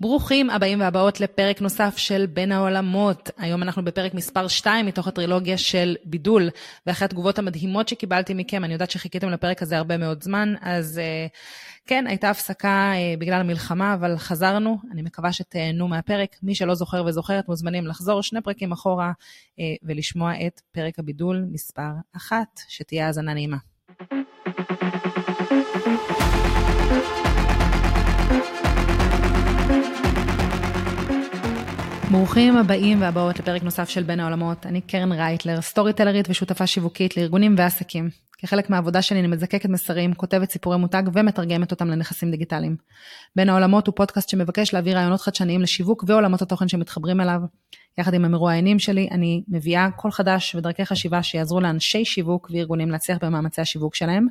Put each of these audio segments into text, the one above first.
ברוכים הבאים והבאות לפרק נוסף של בין העולמות. היום אנחנו בפרק מספר 2 מתוך הטרילוגיה של בידול, ואחרי התגובות המדהימות שקיבלתי מכם, אני יודעת שחיכיתם לפרק הזה הרבה מאוד זמן, אז אה, כן, הייתה הפסקה אה, בגלל המלחמה, אבל חזרנו, אני מקווה שתהנו מהפרק. מי שלא זוכר וזוכרת, מוזמנים לחזור שני פרקים אחורה אה, ולשמוע את פרק הבידול מספר 1, שתהיה האזנה נעימה. ברוכים הבאים והבאות לפרק נוסף של בין העולמות. אני קרן רייטלר, סטוריטלרית ושותפה שיווקית לארגונים ועסקים. כחלק מהעבודה שלי אני מזקקת מסרים, כותבת סיפורי מותג ומתרגמת אותם לנכסים דיגיטליים. בין העולמות הוא פודקאסט שמבקש להביא רעיונות חדשניים לשיווק ועולמות התוכן שמתחברים אליו. יחד עם המרואיינים שלי, אני מביאה קול חדש ודרכי חשיבה שיעזרו לאנשי שיווק וארגונים להצליח במאמצי השיווק שלהם.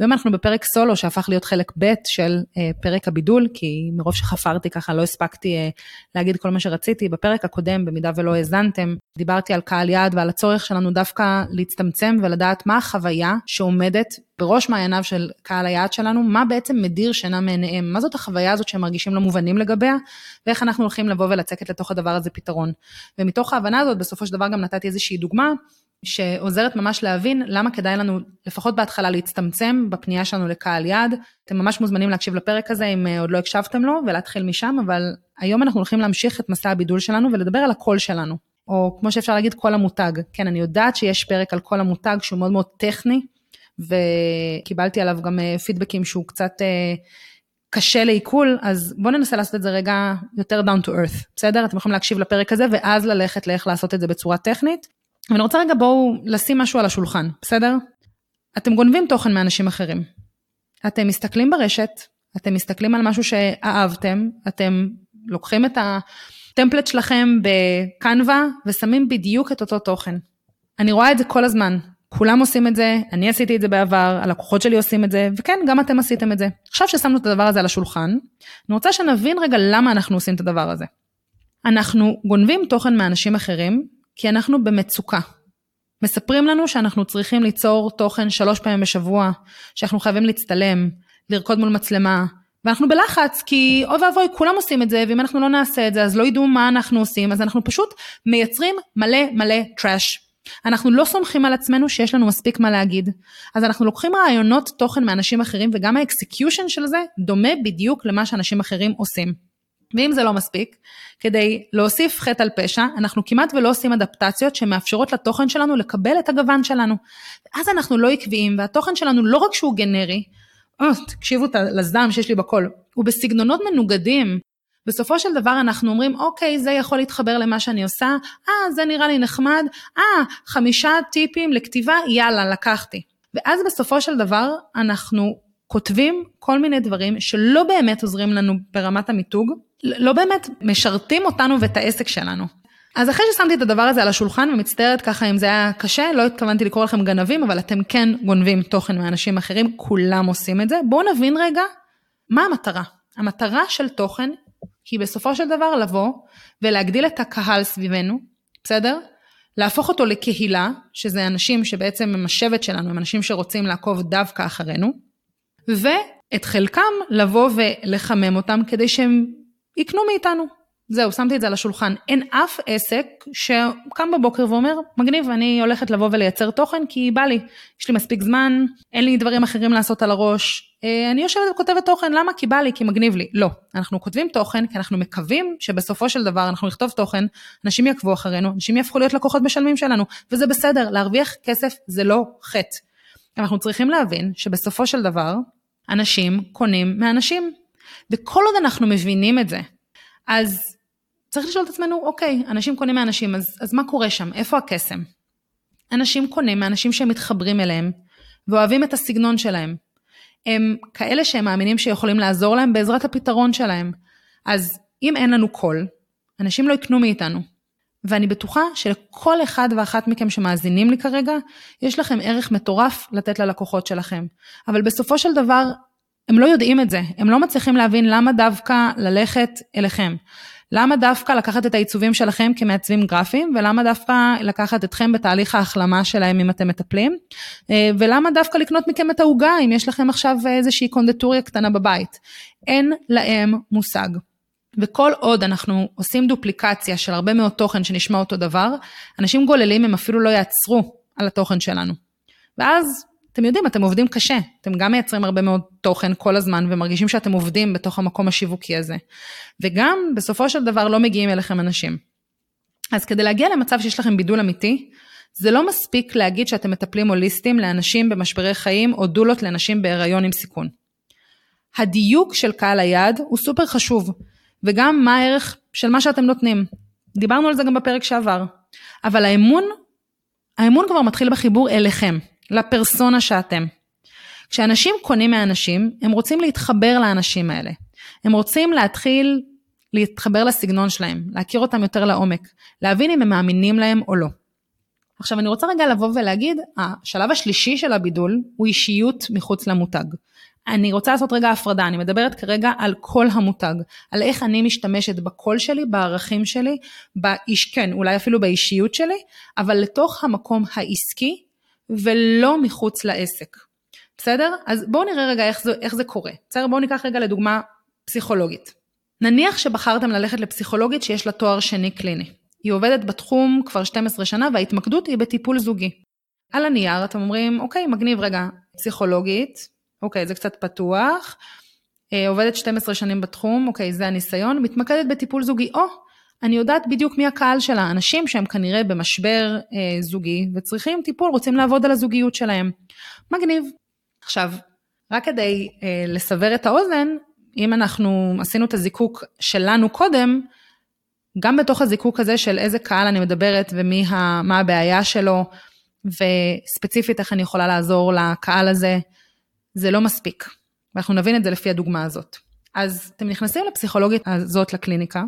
והיום אנחנו בפרק סולו שהפך להיות חלק ב' של אה, פרק הבידול, כי מרוב שחפרתי ככה לא הספקתי אה, להגיד כל מה שרציתי. בפרק הקודם, במידה ולא האזנתם, דיברתי על קהל יעד ועל הצורך שלנו דווקא להצטמצם ולדעת מה החוויה שעומדת בראש מעייניו של קהל היעד שלנו, מה בעצם מדיר שינה מעיניהם, מה זאת החוויה הזאת שהם מרגישים לא מובנים לגביה, ואיך אנחנו הולכים לבוא ולצקת לתוך הדבר הזה פתרון. ומתוך ההבנה הזאת, בסופו של דבר גם נתתי איזושהי דוגמה, שעוזרת ממש להבין למה כדאי לנו, לפחות בהתחלה, להצטמצם בפנייה שלנו לקהל יעד. אתם ממש מוזמנים להקשיב לפרק הזה אם אה, עוד לא הקשבתם לו, ולהתחיל משם, אבל היום אנחנו הולכים להמשיך את מסע הבידול שלנו ולדבר על הקול שלנו. או כמו שאפשר להגיד, כל המותג. כן, אני יודעת שיש פרק על כל המותג שהוא מאוד מאוד טכני, וקיבלתי עליו גם אה, פידבקים שהוא קצת אה, קשה לעיכול, אז בואו ננסה לעשות את זה רגע יותר down to earth, בסדר? אתם יכולים להקשיב לפרק הזה ואז ללכת לאיך לעשות את זה בצורה טכנית. ואני רוצה רגע בואו לשים משהו על השולחן, בסדר? אתם גונבים תוכן מאנשים אחרים. אתם מסתכלים ברשת, אתם מסתכלים על משהו שאהבתם, אתם לוקחים את הטמפלט שלכם בקנווה ושמים בדיוק את אותו תוכן. אני רואה את זה כל הזמן, כולם עושים את זה, אני עשיתי את זה בעבר, הלקוחות שלי עושים את זה, וכן, גם אתם עשיתם את זה. עכשיו ששמנו את הדבר הזה על השולחן, אני רוצה שנבין רגע למה אנחנו עושים את הדבר הזה. אנחנו גונבים תוכן מאנשים אחרים, כי אנחנו במצוקה. מספרים לנו שאנחנו צריכים ליצור תוכן שלוש פעמים בשבוע, שאנחנו חייבים להצטלם, לרקוד מול מצלמה, ואנחנו בלחץ, כי אוי ואבוי, כולם עושים את זה, ואם אנחנו לא נעשה את זה, אז לא ידעו מה אנחנו עושים, אז אנחנו פשוט מייצרים מלא מלא טראש. אנחנו לא סומכים על עצמנו שיש לנו מספיק מה להגיד. אז אנחנו לוקחים רעיונות תוכן מאנשים אחרים וגם ה execution של זה דומה בדיוק למה שאנשים אחרים עושים. ואם זה לא מספיק, כדי להוסיף חטא על פשע, אנחנו כמעט ולא עושים אדפטציות שמאפשרות לתוכן שלנו לקבל את הגוון שלנו. אז אנחנו לא עקביים, והתוכן שלנו לא רק שהוא גנרי, או, תקשיבו לזעם שיש לי בקול, הוא בסגנונות מנוגדים בסופו של דבר אנחנו אומרים, אוקיי, זה יכול להתחבר למה שאני עושה, אה, זה נראה לי נחמד, אה, חמישה טיפים לכתיבה, יאללה, לקחתי. ואז בסופו של דבר אנחנו כותבים כל מיני דברים שלא באמת עוזרים לנו ברמת המיתוג, לא באמת משרתים אותנו ואת העסק שלנו. אז אחרי ששמתי את הדבר הזה על השולחן ומצטערת ככה אם זה היה קשה, לא התכוונתי לקרוא לכם גנבים, אבל אתם כן גונבים תוכן מאנשים אחרים, כולם עושים את זה. בואו נבין רגע מה המטרה. המטרה של תוכן היא בסופו של דבר לבוא ולהגדיל את הקהל סביבנו, בסדר? להפוך אותו לקהילה, שזה אנשים שבעצם הם השבט שלנו, הם אנשים שרוצים לעקוב דווקא אחרינו, ואת חלקם לבוא ולחמם אותם כדי שהם יקנו מאיתנו. זהו, שמתי את זה על השולחן. אין אף עסק שקם בבוקר ואומר, מגניב, אני הולכת לבוא ולייצר תוכן כי בא לי, יש לי מספיק זמן, אין לי דברים אחרים לעשות על הראש. אה, אני יושבת וכותבת תוכן, למה? כי בא לי, כי מגניב לי. לא, אנחנו כותבים תוכן כי אנחנו מקווים שבסופו של דבר אנחנו נכתוב תוכן, אנשים יעקבו אחרינו, אנשים יהפכו להיות לקוחות משלמים שלנו, וזה בסדר, להרוויח כסף זה לא חטא. אנחנו צריכים להבין שבסופו של דבר, אנשים קונים מאנשים. וכל עוד אנחנו מבינים את זה, אז צריך לשאול את עצמנו, אוקיי, אנשים קונים מאנשים, אז, אז מה קורה שם? איפה הקסם? אנשים קונים מאנשים שהם מתחברים אליהם ואוהבים את הסגנון שלהם. הם כאלה שהם מאמינים שיכולים לעזור להם בעזרת הפתרון שלהם. אז אם אין לנו קול, אנשים לא יקנו מאיתנו. ואני בטוחה שלכל אחד ואחת מכם שמאזינים לי כרגע, יש לכם ערך מטורף לתת ללקוחות שלכם. אבל בסופו של דבר, הם לא יודעים את זה, הם לא מצליחים להבין למה דווקא ללכת אליכם. למה דווקא לקחת את העיצובים שלכם כמעצבים גרפיים, ולמה דווקא לקחת אתכם בתהליך ההחלמה שלהם אם אתם מטפלים, אה, ולמה דווקא לקנות מכם את העוגה אם יש לכם עכשיו איזושהי קונדטוריה קטנה בבית. אין להם מושג. וכל עוד אנחנו עושים דופליקציה של הרבה מאוד תוכן שנשמע אותו דבר, אנשים גוללים הם אפילו לא יעצרו על התוכן שלנו. ואז, אתם יודעים, אתם עובדים קשה, אתם גם מייצרים הרבה מאוד תוכן כל הזמן ומרגישים שאתם עובדים בתוך המקום השיווקי הזה. וגם, בסופו של דבר לא מגיעים אליכם אנשים. אז כדי להגיע למצב שיש לכם בידול אמיתי, זה לא מספיק להגיד שאתם מטפלים הוליסטים לאנשים במשברי חיים או דולות לנשים בהיריון עם סיכון. הדיוק של קהל היעד הוא סופר חשוב, וגם מה הערך של מה שאתם נותנים. דיברנו על זה גם בפרק שעבר. אבל האמון, האמון כבר מתחיל בחיבור אליכם, לפרסונה שאתם. כשאנשים קונים מאנשים, הם רוצים להתחבר לאנשים האלה. הם רוצים להתחיל להתחבר לסגנון שלהם, להכיר אותם יותר לעומק, להבין אם הם מאמינים להם או לא. עכשיו אני רוצה רגע לבוא ולהגיד, השלב השלישי של הבידול הוא אישיות מחוץ למותג. אני רוצה לעשות רגע הפרדה, אני מדברת כרגע על כל המותג, על איך אני משתמשת בקול שלי, בערכים שלי, באיש, כן, אולי אפילו באישיות שלי, אבל לתוך המקום העסקי ולא מחוץ לעסק. בסדר? אז בואו נראה רגע איך זה, איך זה קורה. בסדר? בואו ניקח רגע לדוגמה פסיכולוגית. נניח שבחרתם ללכת לפסיכולוגית שיש לה תואר שני קליני. היא עובדת בתחום כבר 12 שנה וההתמקדות היא בטיפול זוגי. על הנייר אתם אומרים, אוקיי, מגניב רגע, פסיכולוגית, אוקיי, זה קצת פתוח, אה, עובדת 12 שנים בתחום, אוקיי, זה הניסיון, מתמקדת בטיפול זוגי, או, אני יודעת בדיוק מי הקהל שלה, אנשים שהם כנראה במשבר אה, זוגי וצריכים טיפול, רוצים לעבוד על הזוגיות שלהם. מגניב. עכשיו, רק כדי אה, לסבר את האוזן, אם אנחנו עשינו את הזיקוק שלנו קודם, גם בתוך הזיקוק הזה של איזה קהל אני מדברת ומה הבעיה שלו, וספציפית איך אני יכולה לעזור לקהל הזה, זה לא מספיק. ואנחנו נבין את זה לפי הדוגמה הזאת. אז אתם נכנסים לפסיכולוגית הזאת לקליניקה,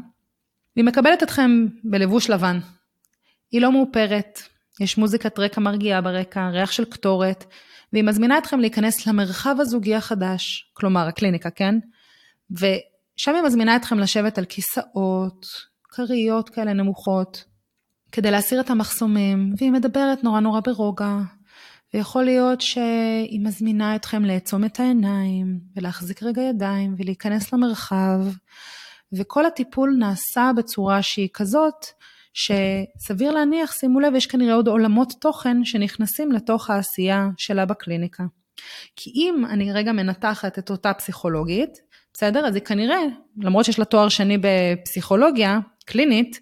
והיא מקבלת אתכם בלבוש לבן. היא לא מאופרת, יש מוזיקת רקע מרגיעה ברקע, ריח של קטורת, והיא מזמינה אתכם להיכנס למרחב הזוגי החדש, כלומר הקליניקה, כן? ושם היא מזמינה אתכם לשבת על כיסאות, כריות כאלה נמוכות, כדי להסיר את המחסומים, והיא מדברת נורא נורא ברוגע, ויכול להיות שהיא מזמינה אתכם לעצום את העיניים, ולהחזיק רגע ידיים, ולהיכנס למרחב, וכל הטיפול נעשה בצורה שהיא כזאת, שסביר להניח, שימו לב, יש כנראה עוד עולמות תוכן שנכנסים לתוך העשייה שלה בקליניקה. כי אם אני רגע מנתחת את אותה פסיכולוגית, בסדר? אז היא כנראה, למרות שיש לה תואר שני בפסיכולוגיה קלינית,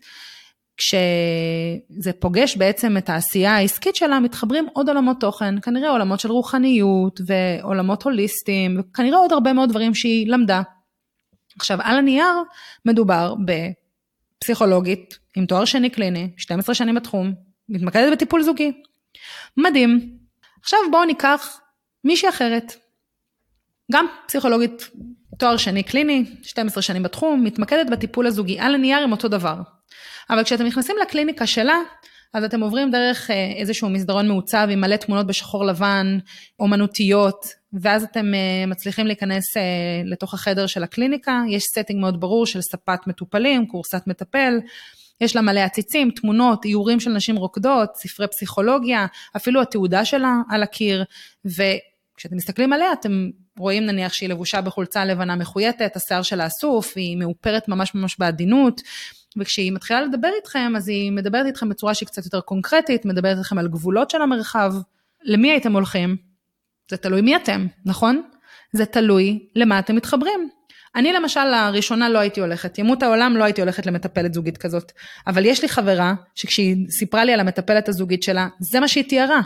כשזה פוגש בעצם את העשייה העסקית שלה, מתחברים עוד עולמות תוכן, כנראה עולמות של רוחניות ועולמות הוליסטיים, וכנראה עוד הרבה מאוד דברים שהיא למדה. עכשיו, על הנייר מדובר בפסיכולוגית עם תואר שני קליני, 12 שנים בתחום, מתמקדת בטיפול זוגי. מדהים. עכשיו בואו ניקח מישהי אחרת. גם פסיכולוגית תואר שני קליני, 12 שנים בתחום, מתמקדת בטיפול הזוגי. על הנייר הן אותו דבר. אבל כשאתם נכנסים לקליניקה שלה, אז אתם עוברים דרך אה, איזשהו מסדרון מעוצב עם מלא תמונות בשחור לבן, אומנותיות, ואז אתם אה, מצליחים להיכנס אה, לתוך החדר של הקליניקה, יש setting מאוד ברור של ספת מטופלים, כורסת מטפל, יש לה מלא עציצים, תמונות, איורים של נשים רוקדות, ספרי פסיכולוגיה, אפילו התעודה שלה על הקיר, וכשאתם מסתכלים עליה אתם רואים נניח שהיא לבושה בחולצה לבנה מחויטת, השיער שלה אסוף, היא מאופרת ממש ממש בעדינות. וכשהיא מתחילה לדבר איתכם, אז היא מדברת איתכם בצורה שהיא קצת יותר קונקרטית, מדברת איתכם על גבולות של המרחב. למי הייתם הולכים? זה תלוי מי אתם, נכון? זה תלוי למה אתם מתחברים. אני למשל לראשונה לא הייתי הולכת, ימות העולם לא הייתי הולכת למטפלת זוגית כזאת. אבל יש לי חברה שכשהיא סיפרה לי על המטפלת הזוגית שלה, זה מה שהיא תיארה.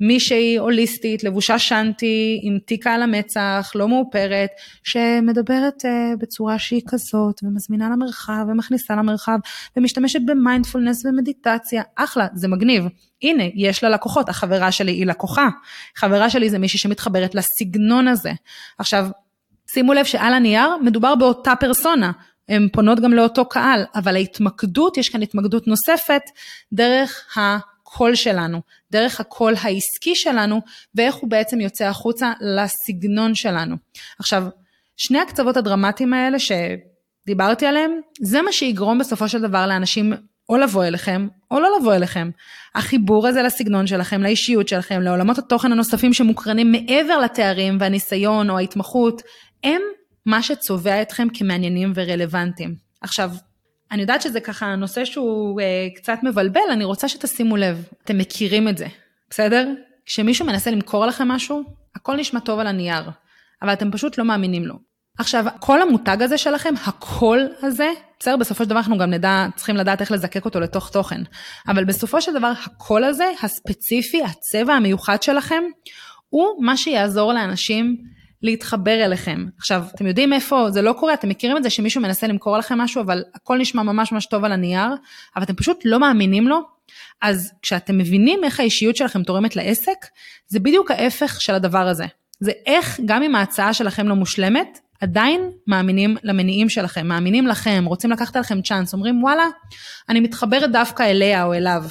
מישהי הוליסטית, לבושה שנטי, עם תיקה על המצח, לא מאופרת, שמדברת uh, בצורה שהיא כזאת, ומזמינה למרחב, ומכניסה למרחב, ומשתמשת במיינדפולנס ומדיטציה, אחלה, זה מגניב. הנה, יש לה לקוחות, החברה שלי היא לקוחה. חברה שלי זה מישהי שמתחברת לסגנון הזה. עכשיו, שימו לב שעל הנייר מדובר באותה פרסונה, הן פונות גם לאותו קהל, אבל ההתמקדות, יש כאן התמקדות נוספת דרך הקול שלנו, דרך הקול העסקי שלנו, ואיך הוא בעצם יוצא החוצה לסגנון שלנו. עכשיו, שני הקצוות הדרמטיים האלה שדיברתי עליהם, זה מה שיגרום בסופו של דבר לאנשים או לבוא אליכם, או לא לבוא אליכם. החיבור הזה לסגנון שלכם, לאישיות שלכם, לעולמות התוכן הנוספים שמוקרנים מעבר לתארים והניסיון או ההתמחות, הם מה שצובע אתכם כמעניינים ורלוונטיים. עכשיו, אני יודעת שזה ככה נושא שהוא אה, קצת מבלבל, אני רוצה שתשימו לב, אתם מכירים את זה, בסדר? כשמישהו מנסה למכור לכם משהו, הכל נשמע טוב על הנייר, אבל אתם פשוט לא מאמינים לו. עכשיו, כל המותג הזה שלכם, הקול הזה, בסדר, בסופו של דבר אנחנו גם נדע, צריכים לדעת איך לזקק אותו לתוך תוכן, אבל בסופו של דבר הקול הזה, הספציפי, הצבע המיוחד שלכם, הוא מה שיעזור לאנשים להתחבר אליכם. עכשיו, אתם יודעים איפה זה לא קורה, אתם מכירים את זה שמישהו מנסה למכור לכם משהו, אבל הכל נשמע ממש ממש טוב על הנייר, אבל אתם פשוט לא מאמינים לו, אז כשאתם מבינים איך האישיות שלכם תורמת לעסק, זה בדיוק ההפך של הדבר הזה. זה איך, גם אם ההצעה שלכם לא מושלמת, עדיין מאמינים למניעים שלכם, מאמינים לכם, רוצים לקחת עליכם צ'אנס, אומרים וואלה, אני מתחברת דווקא אליה או אליו.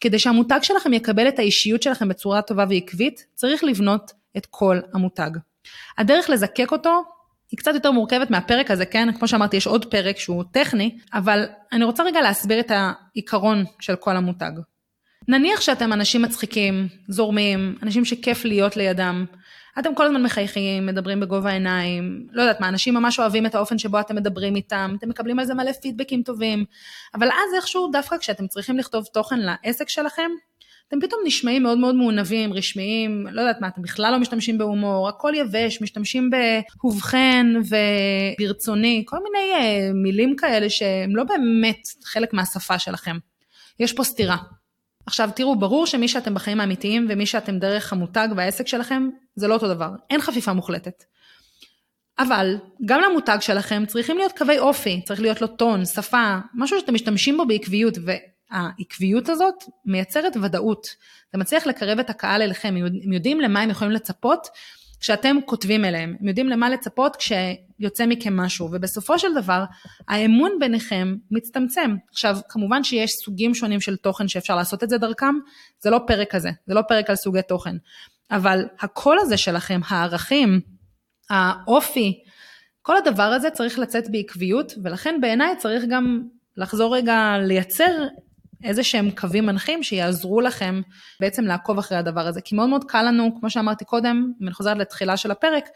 כדי שהמותג שלכם יקבל את האישיות שלכם בצורה טובה ועקבית, צריך לבנות את כל המותג. הדרך לזקק אותו היא קצת יותר מורכבת מהפרק הזה, כן? כמו שאמרתי, יש עוד פרק שהוא טכני, אבל אני רוצה רגע להסביר את העיקרון של כל המותג. נניח שאתם אנשים מצחיקים, זורמים, אנשים שכיף להיות לידם, אתם כל הזמן מחייכים, מדברים בגובה העיניים, לא יודעת מה, אנשים ממש אוהבים את האופן שבו אתם מדברים איתם, אתם מקבלים על זה מלא פידבקים טובים, אבל אז איכשהו דווקא כשאתם צריכים לכתוב תוכן לעסק שלכם, אתם פתאום נשמעים מאוד מאוד מעונבים, רשמיים, לא יודעת מה, אתם בכלל לא משתמשים בהומור, הכל יבש, משתמשים ב"ובכן" ו"ברצוני", כל מיני uh, מילים כאלה שהם לא באמת חלק מהשפה שלכם. יש פה סתירה. עכשיו תראו, ברור שמי שאתם בחיים האמיתיים ומי שאתם דרך המותג והעסק שלכם, זה לא אותו דבר, אין חפיפה מוחלטת. אבל גם למותג שלכם צריכים להיות קווי אופי, צריך להיות לו טון, שפה, משהו שאתם משתמשים בו בעקביות, והעקביות הזאת מייצרת ודאות. זה מצליח לקרב את הקהל אליכם, הם יודעים למה הם יכולים לצפות כשאתם כותבים אליהם, הם יודעים למה לצפות כשיוצא מכם משהו, ובסופו של דבר האמון ביניכם מצטמצם. עכשיו, כמובן שיש סוגים שונים של תוכן שאפשר לעשות את זה דרכם, זה לא פרק כזה, זה לא פרק על סוגי תוכן, אבל הקול הזה שלכם, הערכים, האופי, כל הדבר הזה צריך לצאת בעקביות, ולכן בעיניי צריך גם לחזור רגע לייצר איזה שהם קווים מנחים שיעזרו לכם בעצם לעקוב אחרי הדבר הזה. כי מאוד מאוד קל לנו, כמו שאמרתי קודם, אם אני חוזרת לתחילה של הפרק,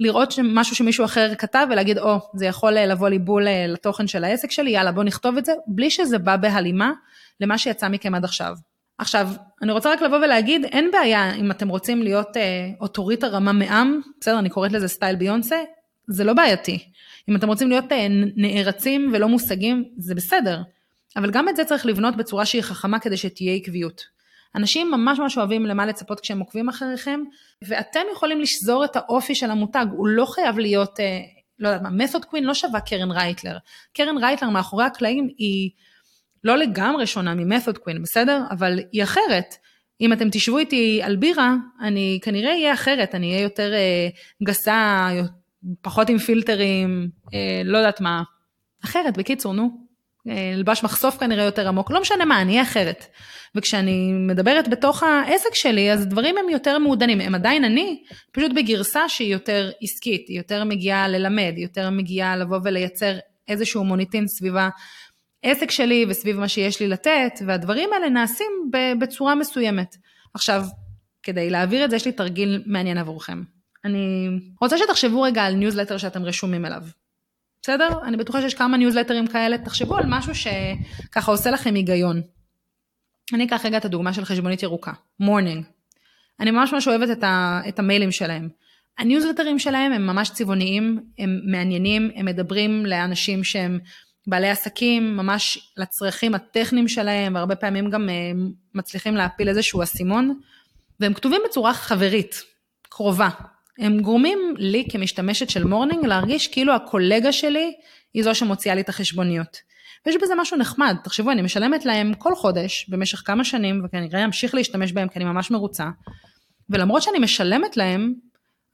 לראות משהו שמישהו אחר כתב ולהגיד, או, oh, זה יכול אה, לבוא לי בול אה, לתוכן של העסק שלי, יאללה, בוא נכתוב את זה, בלי שזה בא בהלימה למה שיצא מכם עד עכשיו. עכשיו, אני רוצה רק לבוא ולהגיד, אין בעיה אם אתם רוצים להיות אה, אוטוריטה רמה מעם, בסדר, אני קוראת לזה סטייל ביונסה, זה לא בעייתי. אם אתם רוצים להיות אה, נערצים ולא מושגים, זה בסדר. אבל גם את זה צריך לבנות בצורה שהיא חכמה כדי שתהיה עקביות. אנשים ממש ממש אוהבים למה לצפות כשהם עוקבים אחריכם, ואתם יכולים לשזור את האופי של המותג, הוא לא חייב להיות, אה, לא יודעת מה, מסוד קווין לא שווה קרן רייטלר. קרן רייטלר מאחורי הקלעים היא לא לגמרי שונה ממתוד קווין, בסדר? אבל היא אחרת. אם אתם תשבו איתי על בירה, אני כנראה אהיה אחרת, אני אהיה יותר אה, גסה, פחות עם פילטרים, אה, לא יודעת מה. אחרת, בקיצור, נו. אלבש מחשוף כנראה יותר עמוק, לא משנה מה, אני אהיה אחרת. וכשאני מדברת בתוך העסק שלי, אז דברים הם יותר מעודנים, הם עדיין אני, פשוט בגרסה שהיא יותר עסקית, היא יותר מגיעה ללמד, היא יותר מגיעה לבוא ולייצר איזשהו מוניטין סביב העסק שלי וסביב מה שיש לי לתת, והדברים האלה נעשים בצורה מסוימת. עכשיו, כדי להעביר את זה, יש לי תרגיל מעניין עבורכם. אני רוצה שתחשבו רגע על ניוזלטר שאתם רשומים אליו. בסדר? אני בטוחה שיש כמה ניוזלטרים כאלה, תחשבו על משהו שככה עושה לכם היגיון. אני אקח רגע את הדוגמה של חשבונית ירוקה, מורנינג. אני ממש ממש אוהבת את, ה, את המיילים שלהם. הניוזלטרים שלהם הם ממש צבעוניים, הם מעניינים, הם מדברים לאנשים שהם בעלי עסקים, ממש לצרכים הטכניים שלהם, והרבה פעמים גם אה, מצליחים להפיל איזשהו אסימון, והם כתובים בצורה חברית, קרובה. הם גורמים לי כמשתמשת של מורנינג להרגיש כאילו הקולגה שלי היא זו שמוציאה לי את החשבוניות. ויש בזה משהו נחמד, תחשבו, אני משלמת להם כל חודש במשך כמה שנים, וכנראה אמשיך להשתמש בהם כי אני ממש מרוצה, ולמרות שאני משלמת להם,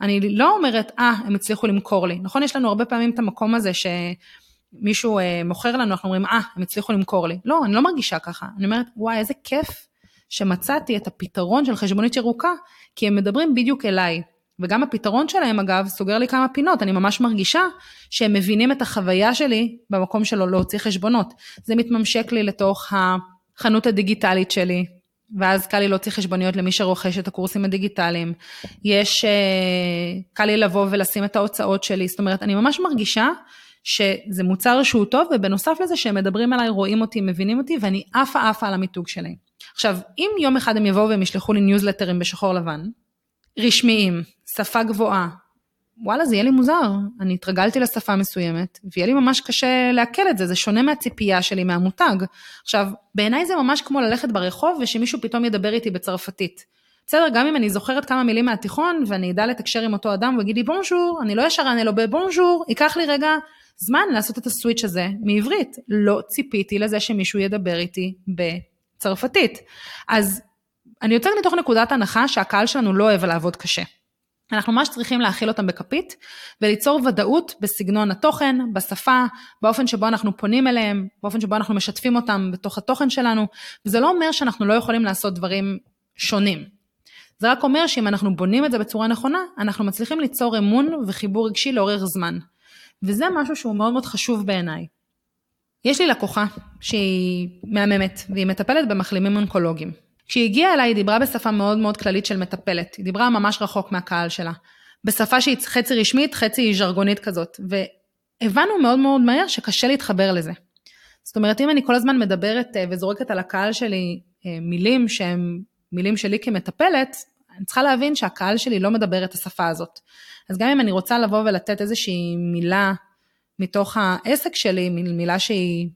אני לא אומרת, אה, הם הצליחו למכור לי. נכון, יש לנו הרבה פעמים את המקום הזה שמישהו אה, מוכר לנו, אנחנו אומרים, אה, הם הצליחו למכור לי. לא, אני לא מרגישה ככה. אני אומרת, וואי, איזה כיף שמצאתי את הפתרון של חשבונית ירוקה, כי הם מדברים בדיוק אליי. וגם הפתרון שלהם אגב סוגר לי כמה פינות, אני ממש מרגישה שהם מבינים את החוויה שלי במקום שלו להוציא חשבונות. זה מתממשק לי לתוך החנות הדיגיטלית שלי, ואז קל לי להוציא חשבוניות למי שרוכש את הקורסים הדיגיטליים. יש, אה, קל לי לבוא ולשים את ההוצאות שלי, זאת אומרת, אני ממש מרגישה שזה מוצר שהוא טוב, ובנוסף לזה שהם מדברים עליי, רואים אותי, מבינים אותי, ואני עפה עפה על המיתוג שלי. עכשיו, אם יום אחד הם יבואו והם ישלחו לי ניוזלטרים בשחור לבן, רשמיים, שפה גבוהה, וואלה, זה יהיה לי מוזר. אני התרגלתי לשפה מסוימת, ויהיה לי ממש קשה לעכל את זה, זה שונה מהציפייה שלי מהמותג. עכשיו, בעיניי זה ממש כמו ללכת ברחוב ושמישהו פתאום ידבר איתי בצרפתית. בסדר, גם אם אני זוכרת כמה מילים מהתיכון, ואני אדע לתקשר עם אותו אדם, הוא יגיד לי בונז'ור, אני לא ישר אענה לו בבונז'ור, ייקח לי רגע זמן לעשות את הסוויץ' הזה מעברית. לא ציפיתי לזה שמישהו ידבר איתי בצרפתית. אז אני יוצאת מתוך נקודת הנחה שהקהל שלנו לא אוהב לעבוד קשה. אנחנו ממש צריכים להכיל אותם בכפית וליצור ודאות בסגנון התוכן, בשפה, באופן שבו אנחנו פונים אליהם, באופן שבו אנחנו משתפים אותם בתוך התוכן שלנו, וזה לא אומר שאנחנו לא יכולים לעשות דברים שונים. זה רק אומר שאם אנחנו בונים את זה בצורה נכונה, אנחנו מצליחים ליצור אמון וחיבור רגשי לאורך זמן. וזה משהו שהוא מאוד מאוד חשוב בעיניי. יש לי לקוחה שהיא מהממת, והיא מטפלת במחלימים אונקולוגיים. כשהיא הגיעה אליי, היא דיברה בשפה מאוד מאוד כללית של מטפלת. היא דיברה ממש רחוק מהקהל שלה. בשפה שהיא חצי רשמית, חצי ז'רגונית כזאת. והבנו מאוד מאוד מהר שקשה להתחבר לזה. זאת אומרת, אם אני כל הזמן מדברת אה, וזורקת על הקהל שלי אה, מילים שהם מילים שלי כמטפלת, אני צריכה להבין שהקהל שלי לא מדבר את השפה הזאת. אז גם אם אני רוצה לבוא ולתת איזושהי מילה מתוך העסק שלי, מילה שהיא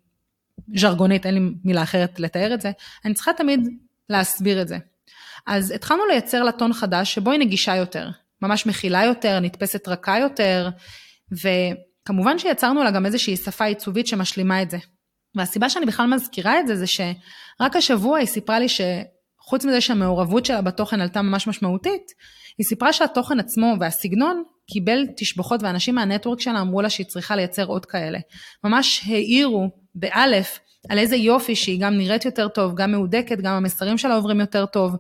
ז'רגונית, אין לי מילה אחרת לתאר את זה, אני צריכה תמיד להסביר את זה. אז התחלנו לייצר לה טון חדש שבו היא נגישה יותר, ממש מכילה יותר, נתפסת רכה יותר, וכמובן שיצרנו לה גם איזושהי שפה עיצובית שמשלימה את זה. והסיבה שאני בכלל מזכירה את זה, זה שרק השבוע היא סיפרה לי שחוץ מזה שהמעורבות שלה בתוכן עלתה ממש משמעותית, היא סיפרה שהתוכן עצמו והסגנון קיבל תשבחות ואנשים מהנטוורק שלה אמרו לה שהיא צריכה לייצר עוד כאלה. ממש העירו באלף על איזה יופי שהיא גם נראית יותר טוב, גם מהודקת, גם המסרים שלה עוברים יותר טוב,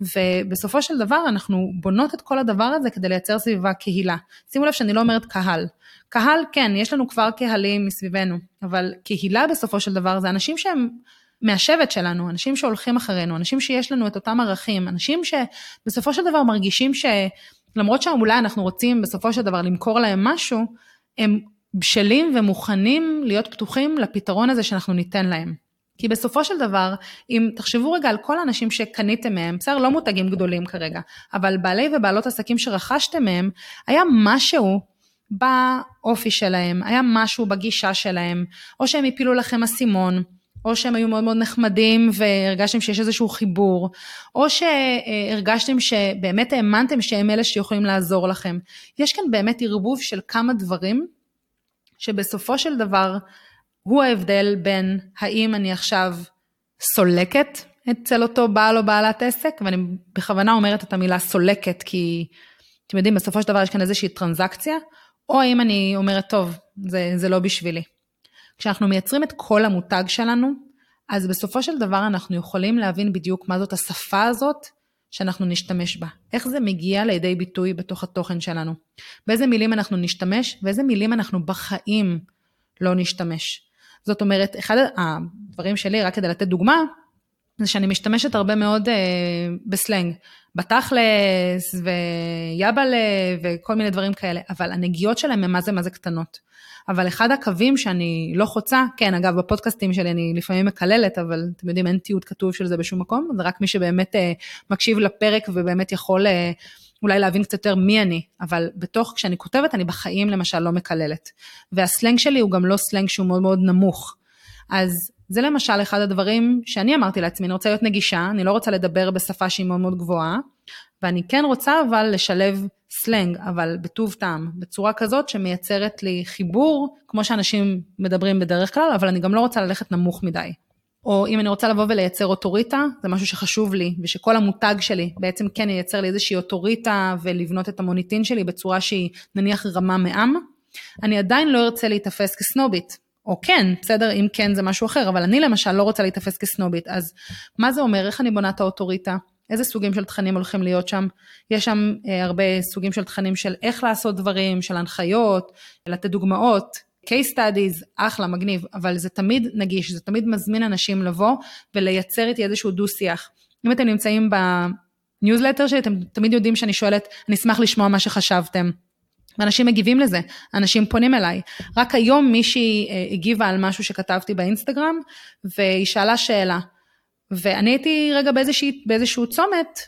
ובסופו של דבר אנחנו בונות את כל הדבר הזה כדי לייצר סביבה קהילה. שימו לב שאני לא אומרת קהל. קהל, כן, יש לנו כבר קהלים מסביבנו, אבל קהילה בסופו של דבר זה אנשים שהם מהשבט שלנו, אנשים שהולכים אחרינו, אנשים שיש לנו את אותם ערכים, אנשים שבסופו של דבר מרגישים שלמרות שאולי אנחנו רוצים בסופו של דבר למכור להם משהו, הם בשלים ומוכנים להיות פתוחים לפתרון הזה שאנחנו ניתן להם. כי בסופו של דבר, אם תחשבו רגע על כל האנשים שקניתם מהם, בסדר, לא מותגים גדולים כרגע, אבל בעלי ובעלות עסקים שרכשתם מהם, היה משהו באופי שלהם, היה משהו בגישה שלהם, או שהם הפילו לכם אסימון, או שהם היו מאוד מאוד נחמדים והרגשתם שיש איזשהו חיבור, או שהרגשתם שבאמת האמנתם שהם אלה שיכולים לעזור לכם. יש כאן באמת ערבוב של כמה דברים שבסופו של דבר הוא ההבדל בין האם אני עכשיו סולקת אצל אותו בעל או בעלת עסק, ואני בכוונה אומרת את המילה סולקת, כי אתם יודעים, בסופו של דבר יש כאן איזושהי טרנזקציה, או האם אני אומרת, טוב, זה, זה לא בשבילי. כשאנחנו מייצרים את כל המותג שלנו, אז בסופו של דבר אנחנו יכולים להבין בדיוק מה זאת השפה הזאת שאנחנו נשתמש בה. איך זה מגיע לידי ביטוי בתוך התוכן שלנו. באיזה מילים אנחנו נשתמש ואיזה מילים אנחנו בחיים לא נשתמש. זאת אומרת, אחד הדברים שלי, רק כדי לתת דוגמה, זה שאני משתמשת הרבה מאוד אה, בסלנג, בתכלס ויאבלה וכל מיני דברים כאלה, אבל הנגיעות שלהם הן מה זה מה זה קטנות. אבל אחד הקווים שאני לא חוצה, כן, אגב, בפודקאסטים שלי אני לפעמים מקללת, אבל אתם יודעים, אין תיעוד כתוב של זה בשום מקום, זה רק מי שבאמת אה, מקשיב לפרק ובאמת יכול אה, אולי להבין קצת יותר מי אני, אבל בתוך, כשאני כותבת, אני בחיים למשל לא מקללת. והסלנג שלי הוא גם לא סלנג שהוא מאוד מאוד נמוך. אז זה למשל אחד הדברים שאני אמרתי לעצמי, אני רוצה להיות נגישה, אני לא רוצה לדבר בשפה שהיא מאוד מאוד גבוהה, ואני כן רוצה אבל לשלב סלנג, אבל בטוב טעם, בצורה כזאת שמייצרת לי חיבור, כמו שאנשים מדברים בדרך כלל, אבל אני גם לא רוצה ללכת נמוך מדי. או אם אני רוצה לבוא ולייצר אוטוריטה, זה משהו שחשוב לי, ושכל המותג שלי בעצם כן ייצר לי איזושהי אוטוריטה ולבנות את המוניטין שלי בצורה שהיא נניח רמה מעם, אני עדיין לא ארצה להיתפס כסנובית. או כן, בסדר, אם כן זה משהו אחר, אבל אני למשל לא רוצה להיתפס כסנובית, אז מה זה אומר, איך אני בונה את האוטוריטה? איזה סוגים של תכנים הולכים להיות שם. יש שם אה, הרבה סוגים של תכנים של איך לעשות דברים, של הנחיות, לתת דוגמאות, case studies, אחלה, מגניב, אבל זה תמיד נגיש, זה תמיד מזמין אנשים לבוא ולייצר איתי איזשהו דו-שיח. אם אתם נמצאים בניוזלטר שלי, אתם תמיד יודעים שאני שואלת, אני אשמח לשמוע מה שחשבתם. ואנשים מגיבים לזה, אנשים פונים אליי. רק היום מישהי אה, הגיבה על משהו שכתבתי באינסטגרם, והיא שאלה שאלה. ואני הייתי רגע באיזשה, באיזשהו צומת,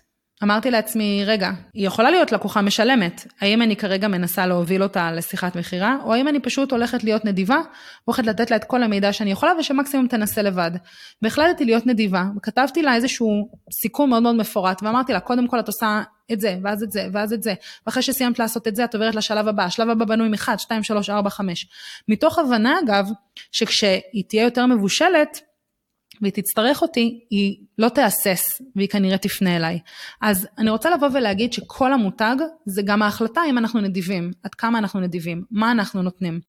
אמרתי לעצמי, רגע, היא יכולה להיות לקוחה משלמת, האם אני כרגע מנסה להוביל אותה לשיחת מכירה, או האם אני פשוט הולכת להיות נדיבה, הולכת לתת לה את כל המידע שאני יכולה, ושמקסימום תנסה לבד. והחלטתי להיות נדיבה, וכתבתי לה איזשהו סיכום מאוד מאוד מפורט, ואמרתי לה, קודם כל את עושה את זה, ואז את זה, ואז את זה, ואחרי שסיימת לעשות את זה, את עוברת לשלב הבא, השלב הבא בנוי מ-1, 2, 3, 4, 5. מתוך הבנה, אגב, שכשהיא תהיה יותר מבושלת, והיא תצטרך אותי, היא לא תהסס והיא כנראה תפנה אליי. אז אני רוצה לבוא ולהגיד שכל המותג זה גם ההחלטה אם אנחנו נדיבים, עד כמה אנחנו נדיבים, מה אנחנו נותנים.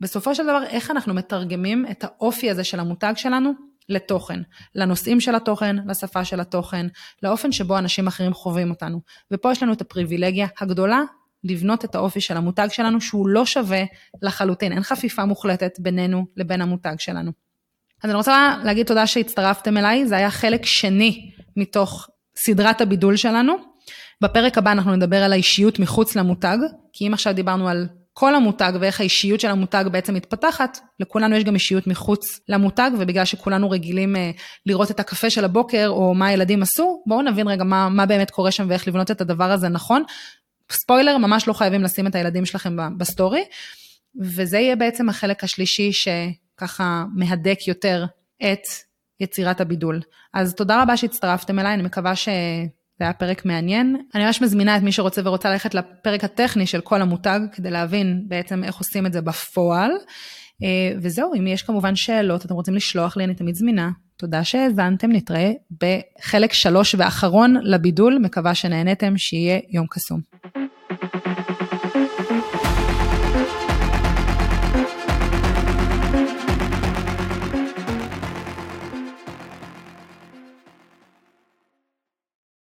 ובסופו של דבר, איך אנחנו מתרגמים את האופי הזה של המותג שלנו לתוכן, לנושאים של התוכן, לשפה של התוכן, לאופן שבו אנשים אחרים חווים אותנו. ופה יש לנו את הפריבילגיה הגדולה לבנות את האופי של המותג שלנו, שהוא לא שווה לחלוטין, אין חפיפה מוחלטת בינינו לבין המותג שלנו. אז אני רוצה להגיד תודה שהצטרפתם אליי, זה היה חלק שני מתוך סדרת הבידול שלנו. בפרק הבא אנחנו נדבר על האישיות מחוץ למותג, כי אם עכשיו דיברנו על כל המותג ואיך האישיות של המותג בעצם מתפתחת, לכולנו יש גם אישיות מחוץ למותג, ובגלל שכולנו רגילים אה, לראות את הקפה של הבוקר או מה הילדים עשו, בואו נבין רגע מה, מה באמת קורה שם ואיך לבנות את הדבר הזה נכון. ספוילר, ממש לא חייבים לשים את הילדים שלכם בסטורי, וזה יהיה בעצם החלק השלישי ש... ככה מהדק יותר את יצירת הבידול. אז תודה רבה שהצטרפתם אליי, אני מקווה שזה היה פרק מעניין. אני ממש מזמינה את מי שרוצה ורוצה ללכת לפרק הטכני של כל המותג, כדי להבין בעצם איך עושים את זה בפועל. אה, וזהו, אם יש כמובן שאלות, אתם רוצים לשלוח לי, אני תמיד זמינה. תודה שהאזנתם, נתראה בחלק שלוש ואחרון לבידול, מקווה שנהנתם, שיהיה יום קסום.